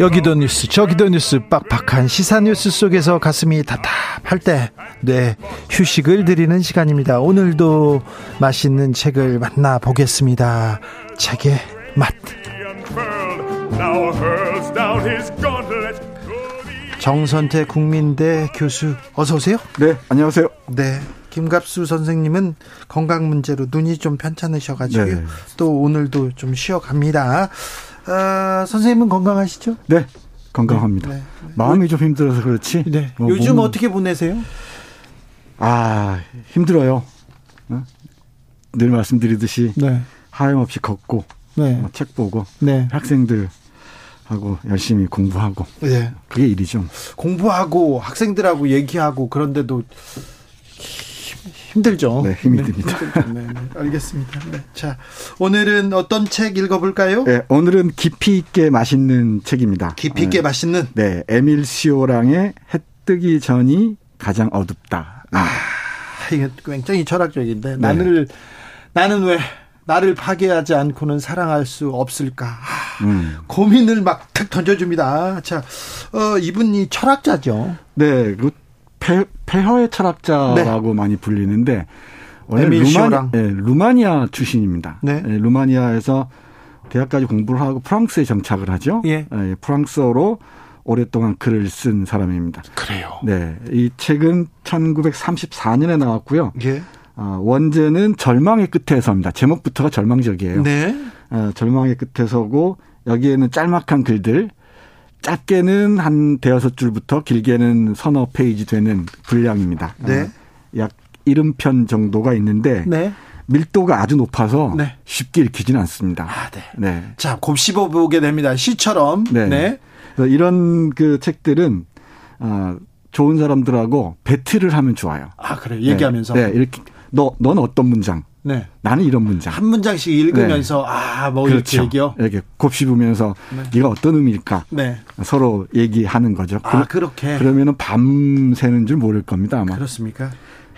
여기도 뉴스 저기도 뉴스 빡빡한 시사 뉴스 속에서 가슴이 답답할 때 네, 휴식을 드리는 시간입니다. 오늘도 맛있는 책을 만나 보겠습니다. 책의 맛. 정선태 국민대 교수 어서 오세요. 네, 안녕하세요. 네. 김갑수 선생님은 건강 문제로 눈이 좀 편찮으셔가지고 네. 또 오늘도 좀 쉬어갑니다. 어, 선생님은 건강하시죠? 네, 건강합니다. 네, 네. 마음이 좀 힘들어서 그렇지. 네. 뭐 요즘 몸... 어떻게 보내세요? 아 힘들어요. 어? 늘 말씀드리듯이 네. 하염없이 걷고 네. 뭐책 보고 네. 학생들 하고 열심히 공부하고 네. 그게 일이죠. 공부하고 학생들하고 얘기하고 그런데도 힘들죠. 네, 힘이 네, 듭니다. 네, 네, 알겠습니다. 네. 자, 오늘은 어떤 책 읽어볼까요? 네, 오늘은 깊이 있게 맛있는 책입니다. 깊이 있게 네. 맛있는? 네, 에밀 시오랑의 해 뜨기 전이 가장 어둡다. 아, 이게 굉장히 철학적인데 네. 나를 나는 왜 나를 파괴하지 않고는 사랑할 수 없을까? 아, 음. 고민을 막 탁 던져줍니다. 자, 어, 이분이 철학자죠. 네, 그 폐, 폐허의 철학자라고 네. 많이 불리는데 원래 루마니, 네, 루마니아 출신입니다. 네. 네, 루마니아에서 대학까지 공부를 하고 프랑스에 정착을 하죠. 예. 네, 프랑스어로 오랫동안 글을 쓴 사람입니다. 그래요. 네, 이 책은 1934년에 나왔고요. 예. 어, 원제는 절망의 끝에서입니다. 제목부터가 절망적이에요. 네. 어, 절망의 끝에서고 여기에는 짤막한 글들 짧게는 한 대여섯 줄부터 길게는 서너 페이지 되는 분량입니다. 네. 어, 약 70편 정도가 있는데 네. 밀도가 아주 높아서 네. 쉽게 읽히지는 않습니다. 아, 네. 네. 자, 곱씹어 보게 됩니다. 시처럼. 네. 네. 이런 그 책들은 어, 좋은 사람들하고 배틀을 하면 좋아요. 아, 그래. 얘기하면서. 네. 네. 이렇게 너, 넌 어떤 문장? 네. 나는 이런 문장. 한 문장씩 읽으면서 네. 아, 뭐 그렇죠. 이렇게. 이렇게 곱씹으면서 네. 네가 어떤 의미일까? 네. 서로 얘기하는 거죠. 아, 그렇게. 그러면은 밤새는 줄 모를 겁니다, 아마. 그렇습니까?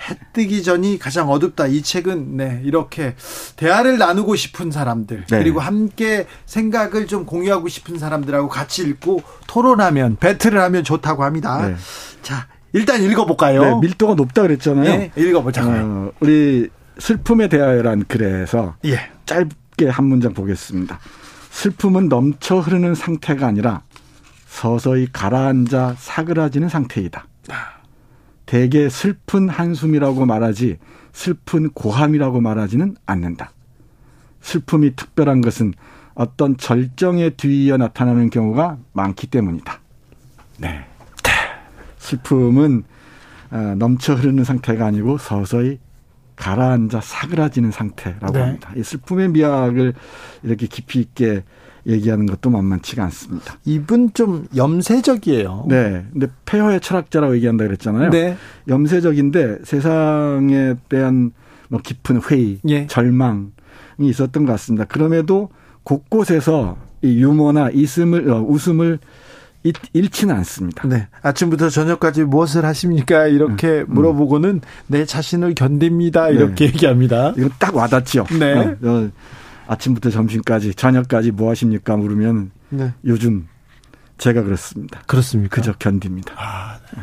해 뜨기 전이 가장 어둡다. 이 책은 네, 이렇게 대화를 나누고 싶은 사람들 네. 그리고 함께 생각을 좀 공유하고 싶은 사람들하고 같이 읽고 토론하면 배틀을 하면 좋다고 합니다. 네. 자, 일단 읽어볼까요? 네, 밀도가 높다 그랬잖아요. 네, 읽어보자. 어, 우리 슬픔에 대하여란 글에서 예. 짧게 한 문장 보겠습니다. 슬픔은 넘쳐 흐르는 상태가 아니라 서서히 가라앉아 사그라지는 상태이다. 대개 슬픈 한숨이라고 말하지 슬픈 고함이라고 말하지는 않는다. 슬픔이 특별한 것은 어떤 절정에 뒤이어 나타나는 경우가 많기 때문이다. 네. 슬픔은 어, 넘쳐 흐르는 상태가 아니고 서서히 가라앉아 사그라지는 상태라고 네. 합니다. 이 슬픔의 미학을 이렇게 깊이 있게 얘기하는 것도 만만치가 않습니다. 이분 좀 염세적이에요. 네. 근데 폐허의 철학자라고 얘기한다 그랬잖아요. 네. 염세적인데 세상에 대한 뭐 깊은 회의, 예. 절망이 있었던 것 같습니다. 그럼에도 곳곳에서 이 유머나 있음을, 어, 웃음을 잃지는 않습니다. 네. 아침부터 저녁까지 무엇을 하십니까? 이렇게 음. 물어보고는 내 자신을 견딥니다. 네. 이렇게 네. 얘기합니다. 이거 딱 와닿죠. 네. 어, 어, 아침부터 점심까지 저녁까지 뭐 하십니까? 물으면 네. 요즘 제가 그렇습니다. 그렇습니까? 그저 견딥니다. 아, 네.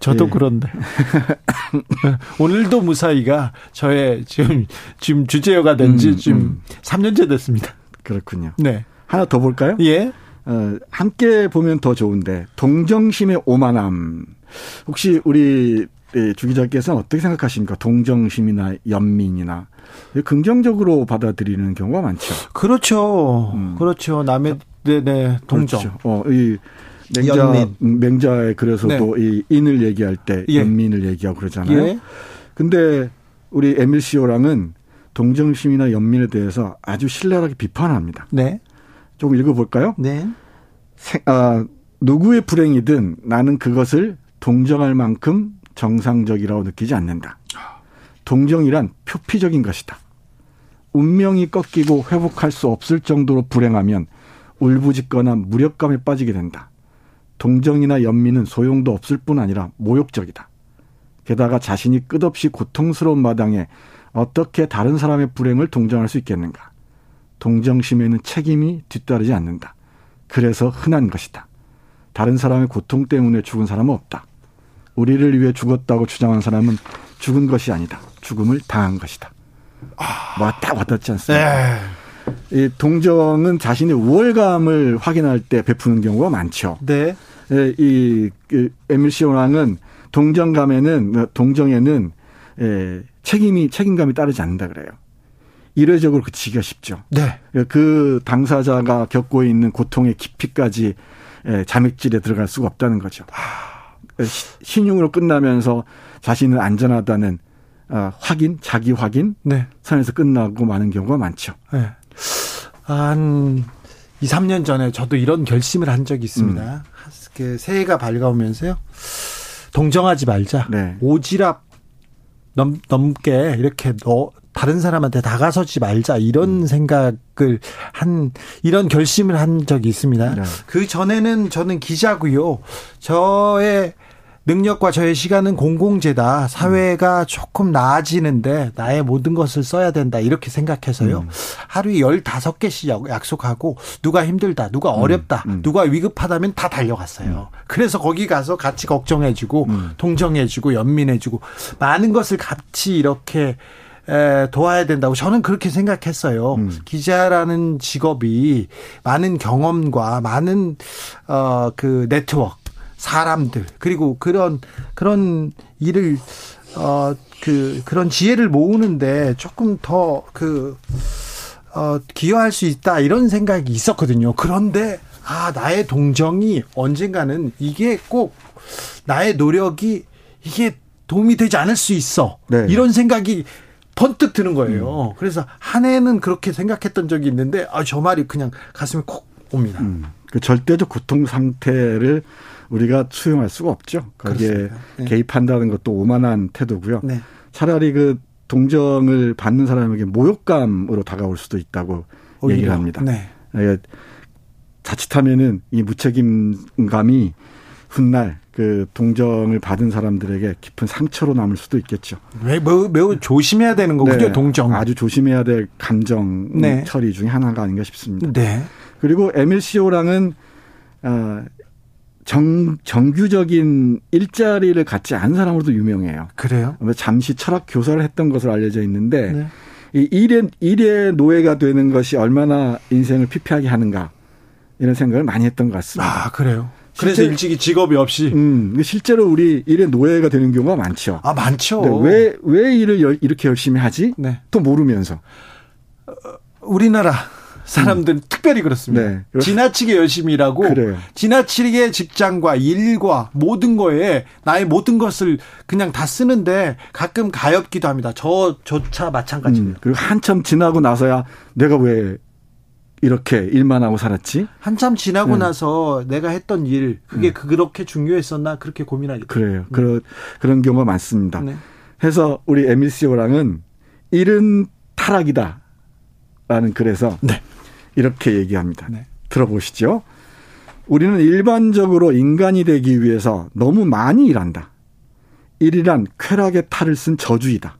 저도 예. 그런데 오늘도 무사히가 저의 지금 지금 주제어가 된지 음, 지금 음. 3년째 됐습니다. 그렇군요. 네. 하나 더 볼까요? 예. 어, 함께 보면 더 좋은데 동정심의 오만함. 혹시 우리 예, 주 기자께서는 어떻게 생각하십니까? 동정심이나 연민이나 긍정적으로 받아들이는 경우가 많죠. 그렇죠. 음. 그렇죠. 남의 네네 네, 동정. 그렇죠. 어, 이 맹자 연민. 맹자에 그래서도 네. 이 인을 얘기할 때 예. 연민을 얘기하고 그러잖아요. 예. 근데 우리 에밀 시오랑은 동정심이나 연민에 대해서 아주 신랄하게 비판합니다. 네. 좀 읽어볼까요? 네. 세, 아, 누구의 불행이든 나는 그것을 동정할 만큼 정상적이라고 느끼지 않는다. 동정이란 표피적인 것이다. 운명이 꺾이고 회복할 수 없을 정도로 불행하면 울부짖거나 무력감에 빠지게 된다. 동정이나 연민은 소용도 없을 뿐 아니라 모욕적이다. 게다가 자신이 끝없이 고통스러운 마당에 어떻게 다른 사람의 불행을 동정할 수 있겠는가. 동정심에는 책임이 뒤따르지 않는다. 그래서 흔한 것이다. 다른 사람의 고통 때문에 죽은 사람은 없다. 우리를 위해 죽었다고 주장한 사람은 죽은 것이 아니다. 죽음을 당한 것이다. 왔다 와닿지 않습니다. 네. 이 동정은 자신의 우월감을 확인할 때 베푸는 경우가 많죠. 네. 예, 이, 그 에밀 시오랑은 동정감에는 동정에는 예, 책임이 책임감이 따르지 않는다 그래요. 이례적으로 그치기가 쉽죠. 네. 그 당사자가 겪고 있는 고통의 깊이까지 예, 자맥질에 들어갈 수가 없다는 거죠. 신용으로 끝나면서 자신은 안전하다는 어, 확인, 자기 확인 네. 선에서 끝나고 마는 경우가 많죠. 네. 한 2, 3년 전에 저도 이런 결심을 한 적이 있습니다. 음. 그 새해가 밝아오면서요. 동정하지 말자. 네. 오지랖 넘, 넘게 이렇게 너, 다른 사람한테 다가서지 말자 이런 음. 생각을 한 이런 결심을 한 적이 있습니다. 네. 그 전에는 저는 기자고요. 저의 능력과 저의 시간은 공공재다. 사회가 조금 나아지는데 나의 모든 것을 써야 된다. 이렇게 생각해서요. 음. 하루에 15개씩 약속하고 누가 힘들다, 누가 음. 어렵다, 음. 누가 위급하다면 다 달려갔어요. 음. 그래서 거기 가서 같이 걱정해주고 음. 동정해주고 연민해주고 많은 것을 같이 이렇게 에, 도와야 된다고 저는 그렇게 생각했어요. 음. 기자라는 직업이 많은 경험과 많은 어그 네트워크 사람들 그리고 그런 그런 일을 어그 그런 지혜를 모으는데 조금 더그 어, 기여할 수 있다 이런 생각이 있었거든요. 그런데 아 나의 동정이 언젠가는 이게 꼭 나의 노력이 이게 도움이 되지 않을 수 있어 네. 이런 생각이 번뜩 드는 거예요. 음. 그래서 한 해는 그렇게 생각했던 적이 있는데 아 저 말이 그냥 가슴에 콕 옵니다. 음. 그 절대적 고통 상태를 우리가 수용할 수가 없죠. 거기에 네. 개입한다는 것도 오만한 태도고요. 네. 차라리 그 동정을 받는 사람에게 모욕감으로 다가올 수도 있다고 오히려. 얘기를 합니다. 네. 예, 자칫하면은 이 무책임감이 훗날 그 동정을 받은 사람들에게 깊은 상처로 남을 수도 있겠죠. 매우, 매우 조심해야 되는 거군요, 네, 동정. 아주 조심해야 될 감정 네. 처리 중에 하나가 아닌가 싶습니다. 네. 그리고 시오랑은 어, 정, 정규적인 일자리를 갖지 않은 사람으로도 유명해요. 그래요? 잠시 철학 교사를 했던 것으로 알려져 있는데 네. 이 일의, 일의 노예가 되는 것이 얼마나 인생을 피폐하게 하는가 이런 생각을 많이 했던 것 같습니다. 아, 그래요? 그래서 일찍이 직업이 없이. 음, 실제로 우리 일의 노예가 되는 경우가 많죠. 아, 많죠. 네, 왜, 왜 일을 이렇게 열심히 하지? 네. 또 모르면서. 어, 우리나라 사람들은 음. 특별히 그렇습니다. 네. 지나치게 열심히 일하고 그래요. 지나치게 직장과 일과 모든 거에 나의 모든 것을 그냥 다 쓰는데 가끔 가엾기도 합니다. 저조차 마찬가지입니다. 음. 그리고 한참 지나고 나서야 내가 왜 이렇게 일만 하고 살았지? 한참 지나고 네. 나서 내가 했던 일 그게 네. 그렇게 중요했었나 그렇게 고민하게 그래요. 네. 그런 그런 경우가 많습니다. 네. 해서 우리 에밀 시오랑은 일은 타락이다. 라는 글에서 네. 이렇게 얘기합니다. 네. 들어보시죠. 우리는 일반적으로 인간이 되기 위해서 너무 많이 일한다. 일이란 쾌락의 탈을 쓴 저주이다.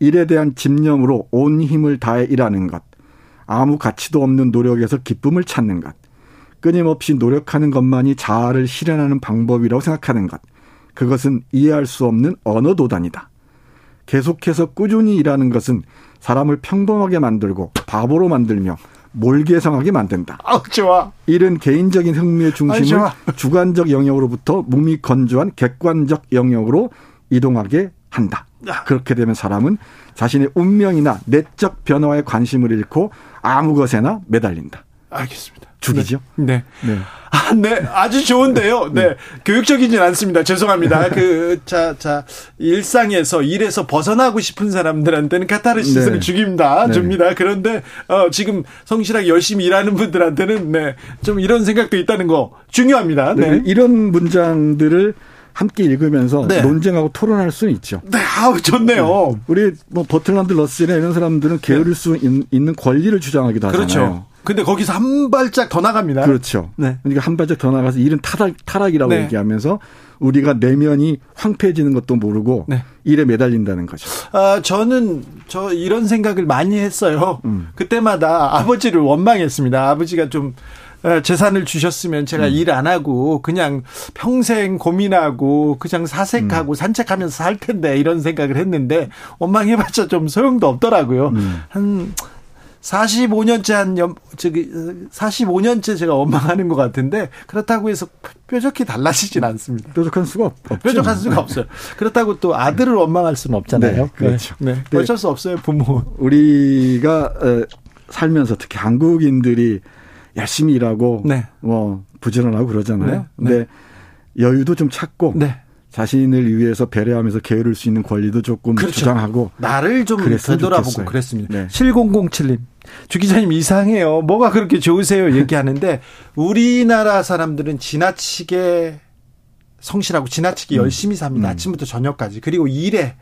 일에 대한 집념으로 온 힘을 다해 일하는 것. 아무 가치도 없는 노력에서 기쁨을 찾는 것. 끊임없이 노력하는 것만이 자아를 실현하는 방법이라고 생각하는 것. 그것은 이해할 수 없는 언어 도단이다. 계속해서 꾸준히 일하는 것은 사람을 평범하게 만들고 바보로 만들며 몰개성하게 만든다. 아, 좋아. 이런 개인적인 흥미의 중심을 아, 주관적 영역으로부터 무미 건조한 객관적 영역으로 이동하게 한다. 그렇게 되면 사람은 자신의 운명이나 내적 변화에 관심을 잃고 아무 것에나 매달린다. 알겠습니다. 죽이죠? 네. 네. 네. 아, 네. 아주 좋은데요. 네. 네. 교육적이진 않습니다. 죄송합니다. 그, 자, 자, 일상에서, 일에서 벗어나고 싶은 사람들한테는 카타르시스를 네. 죽입니다. 네. 줍니다. 그런데, 어, 지금 성실하게 열심히 일하는 분들한테는, 네. 좀 이런 생각도 있다는 거 중요합니다. 네. 네. 이런 문장들을 함께 읽으면서 네. 논쟁하고 토론할 수는 있죠. 네, 아우 좋네요. 네. 우리 뭐 버틀란드 러셀이나 이런 사람들은 게으를 네. 수 있는 권리를 주장하기도 하잖아요. 그렇죠. 근데 거기서 한 발짝 더 나갑니다. 그렇죠. 네. 그러니까 한 발짝 더 나가서 일은 타락, 타락이라고 네. 얘기하면서 우리가 내면이 황폐해지는 것도 모르고 네. 일에 매달린다는 거죠. 아, 저는 저 이런 생각을 많이 했어요. 음. 그때마다 아버지를 원망했습니다. 아버지가 좀 어, 재산을 주셨으면 제가 음. 일안 하고 그냥 평생 고민하고 그냥 사색하고 음. 산책하면서 살 텐데 이런 생각을 했는데 원망해봤자 좀 소용도 없더라고요. 음. 한 45년째 한 연, 저기, 45년째 제가 원망하는 것 같은데, 그렇다고 해서 뾰족히 달라지진 않습니다. 뾰족한 수가 없, 죠 뾰족한 수가 없어요. 그렇다고 또 아들을 원망할 수는 없잖아요. 네, 그렇죠. 네, 네. 어쩔 수 없어요, 부모. 우리가 살면서 특히 한국인들이 열심히 일하고, 네. 뭐, 부지런하고 그러잖아요. 네. 근데 네. 여유도 좀 찾고, 네. 자신을 위해서 배려하면서 게으를 수 있는 권리도 조금 그렇죠. 주장하고 나를 좀 되돌아보고 그랬습니다. 네. 7007님 주 기자님 이상해요. 뭐가 그렇게 좋으세요? 얘기하는데 우리나라 사람들은 지나치게 성실하고 지나치게 음. 열심히 삽니다. 음. 아침부터 저녁까지. 그리고 일에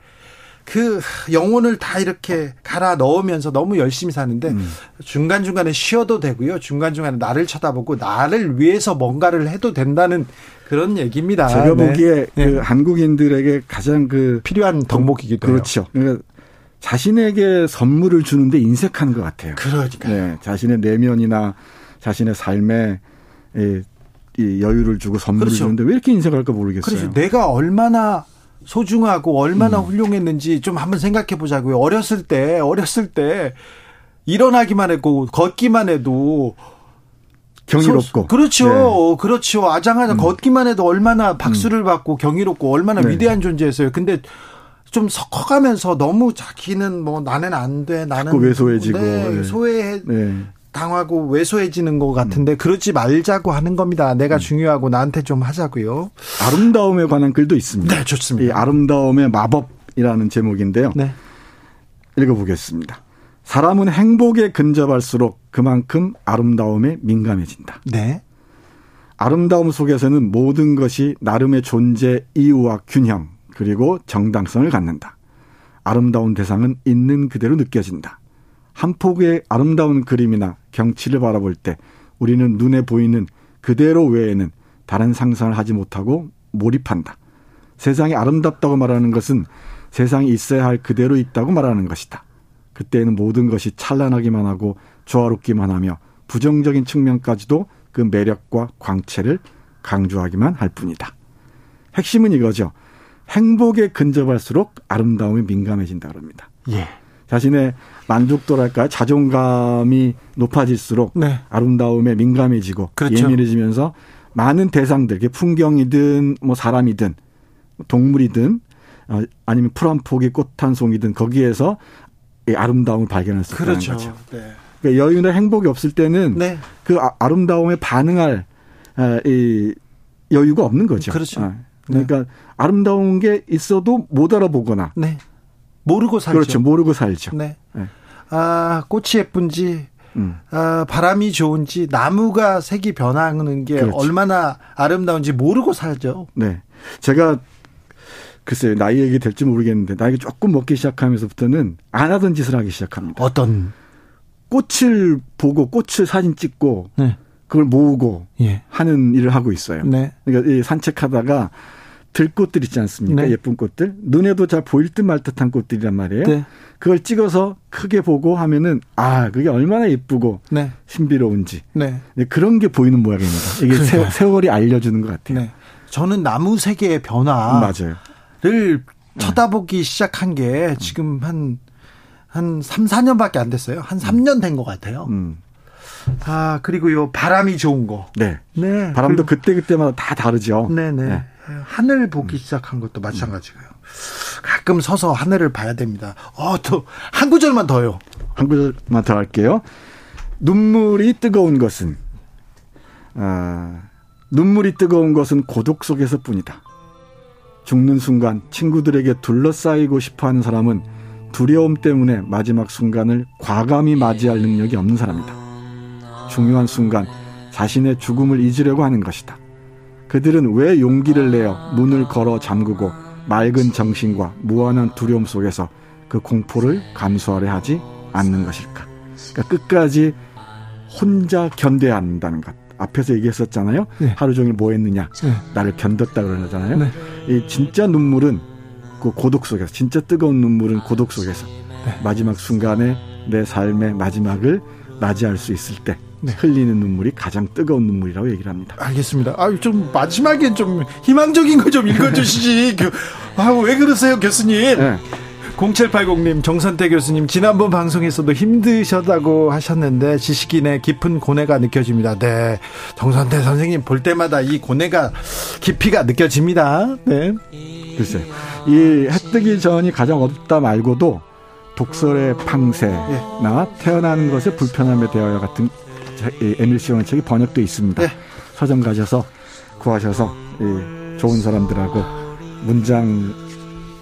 그 영혼을 다 이렇게 갈아 넣으면서 너무 열심히 사는데 음. 중간중간에 쉬어도 되고요. 중간중간에 나를 쳐다보고 나를 위해서 뭔가를 해도 된다는 그런 얘기입니다. 제가 네. 보기에 네. 그 한국인들에게 가장 그 필요한 덕목이기도 해요. 그렇죠. 그러니까 자신에게 선물을 주는데 인색한 것 같아요. 그러니까. 네, 자신의 내면이나 자신의 삶에 이 여유를 주고 선물을 그렇죠. 주는데 왜 이렇게 인색할까 모르겠어요. 그렇죠. 내가 얼마나 소중하고 얼마나 음. 훌륭했는지 좀 한번 생각해 보자고요. 어렸을 때, 어렸을 때 일어나기만 했고 걷기만 해도 경이롭고. 소, 그렇죠. 네. 그렇죠. 아장아장 음. 걷기만 해도 얼마나 박수를 음. 받고 경이롭고 얼마나 네. 위대한 존재였어요. 근데 좀 섞어가면서 너무 자기는 뭐 나는 안 돼. 나는 외소해지고 네, 네. 소외 네. 당하고 외소해지는 것 같은데 음. 그러지 말자고 하는 겁니다. 내가 음. 중요하고 나한테 좀 하자고요. 아름다움에 관한 글도 있습니다. 네, 좋습니다. 이 아름다움의 마법이라는 제목인데요. 네. 읽어보겠습니다. 사람은 행복에 근접할수록 그만큼 아름다움에 민감해진다. 네. 아름다움 속에서는 모든 것이 나름의 존재 이유와 균형 그리고 정당성을 갖는다. 아름다운 대상은 있는 그대로 느껴진다. 한 폭의 아름다운 그림이나 경치를 바라볼 때 우리는 눈에 보이는 그대로 외에는 다른 상상을 하지 못하고 몰입한다. 세상이 아름답다고 말하는 것은 세상이 있어야 할 그대로 있다고 말하는 것이다. 그때에는 모든 것이 찬란하기만 하고 조화롭기만 하며 부정적인 측면까지도 그 매력과 광채를 강조하기만 할 뿐이다. 핵심은 이거죠. 행복에 근접할수록 아름다움이 민감해진다 그럽니다. 예. 자신의 만족도랄까 자존감이 높아질수록 네. 아름다움에 민감해지고 그렇죠. 예민해지면서 많은 대상들, 풍경이든 뭐 사람이든 동물이든 어, 아니면 풀 한 폭의 꽃한 송이든 거기에서 이 아름다움을 발견할 수 있다는 그렇죠. 거죠. 네. 그러니까 여유나 행복이 없을 때는 네. 그 아, 아름다움에 반응할 아, 이 여유가 없는 거죠. 그렇죠. 아, 그러니까 네. 아름다운 게 있어도 못 알아보거나 네. 모르고 살죠. 그렇죠. 모르고 살죠. 네. 네. 아, 꽃이 예쁜지 음. 아, 바람이 좋은지 나무가 색이 변하는 게 그렇죠. 얼마나 아름다운지 모르고 살죠. 네. 제가 글쎄요, 나이 얘기 될지 모르겠는데, 나이가 조금 먹기 시작하면서부터는 안 하던 짓을 하기 시작합니다. 어떤? 꽃을 보고 꽃을 사진 찍고, 네. 그걸 모으고 예. 하는 일을 하고 있어요. 네. 그러니까 이 산책하다가 들꽃들 있지 않습니까? 네. 예쁜 꽃들. 눈에도 잘 보일 듯 말 듯한 꽃들이란 말이에요. 네. 그걸 찍어서 크게 보고 하면은 아, 그게 얼마나 예쁘고 네. 신비로운지. 네. 그런 게 보이는 모양입니다. 이게 그러니까. 세월이 알려주는 것 같아요. 네. 저는 나무 세계의 변화. 맞아요. 를 쳐다보기 시작한 게 지금 한, 한 3, 4년밖에 안 됐어요. 한 3년 된 것 같아요. 음. 아, 그리고 요, 바람이 좋은 거. 네. 네. 바람도 그때그때마다 다 다르죠. 네네. 네. 하늘 보기 시작한 것도 마찬가지고요. 가끔 서서 하늘을 봐야 됩니다. 어, 또, 한 구절만 더요. 한 구절만 더 할게요. 눈물이 뜨거운 것은, 아, 눈물이 뜨거운 것은 고독 속에서 뿐이다. 죽는 순간 친구들에게 둘러싸이고 싶어 하는 사람은 두려움 때문에 마지막 순간을 과감히 맞이할 능력이 없는 사람이다. 중요한 순간 자신의 죽음을 잊으려고 하는 것이다. 그들은 왜 용기를 내어 문을 걸어 잠그고 맑은 정신과 무한한 두려움 속에서 그 공포를 감수하려 하지 않는 것일까? 그러니까 끝까지 혼자 견뎌야 한다는 것. 앞에서 얘기했었잖아요. 네. 하루 종일 뭐 했느냐. 네. 나를 견뎠다 그러잖아요. 네. 이 진짜 눈물은 그 고독 속에서, 진짜 뜨거운 눈물은 고독 속에서 네. 마지막 순간에 내 삶의 마지막을 맞이할 수 있을 때 네. 흘리는 눈물이 가장 뜨거운 눈물이라고 얘기를 합니다. 알겠습니다. 아, 좀 마지막엔 좀 희망적인 거 좀 읽어주시지. 아, 왜 그러세요, 교수님? 네. 0780님, 정선태 교수님, 지난번 방송에서도 힘드셨다고 하셨는데, 지식인의 깊은 고뇌가 느껴집니다. 네. 정선태 선생님 볼 때마다 이 고뇌가, 깊이가 느껴집니다. 네. 글쎄요. 이 해뜨기 전이 가장 어둡다 말고도, 독설의 팡세나 태어나는 것에 불편함에 대하여 같은 에밀 시온의 책이 번역돼 있습니다. 네. 서점 가셔서 구하셔서 좋은 사람들하고 문장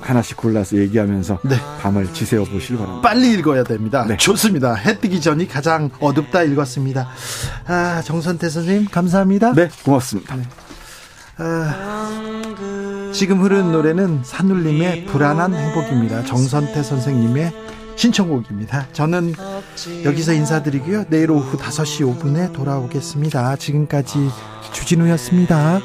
하나씩 골라서 얘기하면서 네. 밤을 지새워 보시길 바랍니다. 빨리 읽어야 됩니다. 네. 좋습니다. 해 뜨기 전이 가장 어둡다 읽었습니다. 아, 정선태 선생님 감사합니다. 네, 고맙습니다. 네. 아, 지금 흐르는 노래는 산울림의 불안한 행복입니다. 정선태 선생님의 신청곡입니다. 저는 여기서 인사드리고요. 내일 오후 5시 5분에 돌아오겠습니다. 지금까지 주진우였습니다.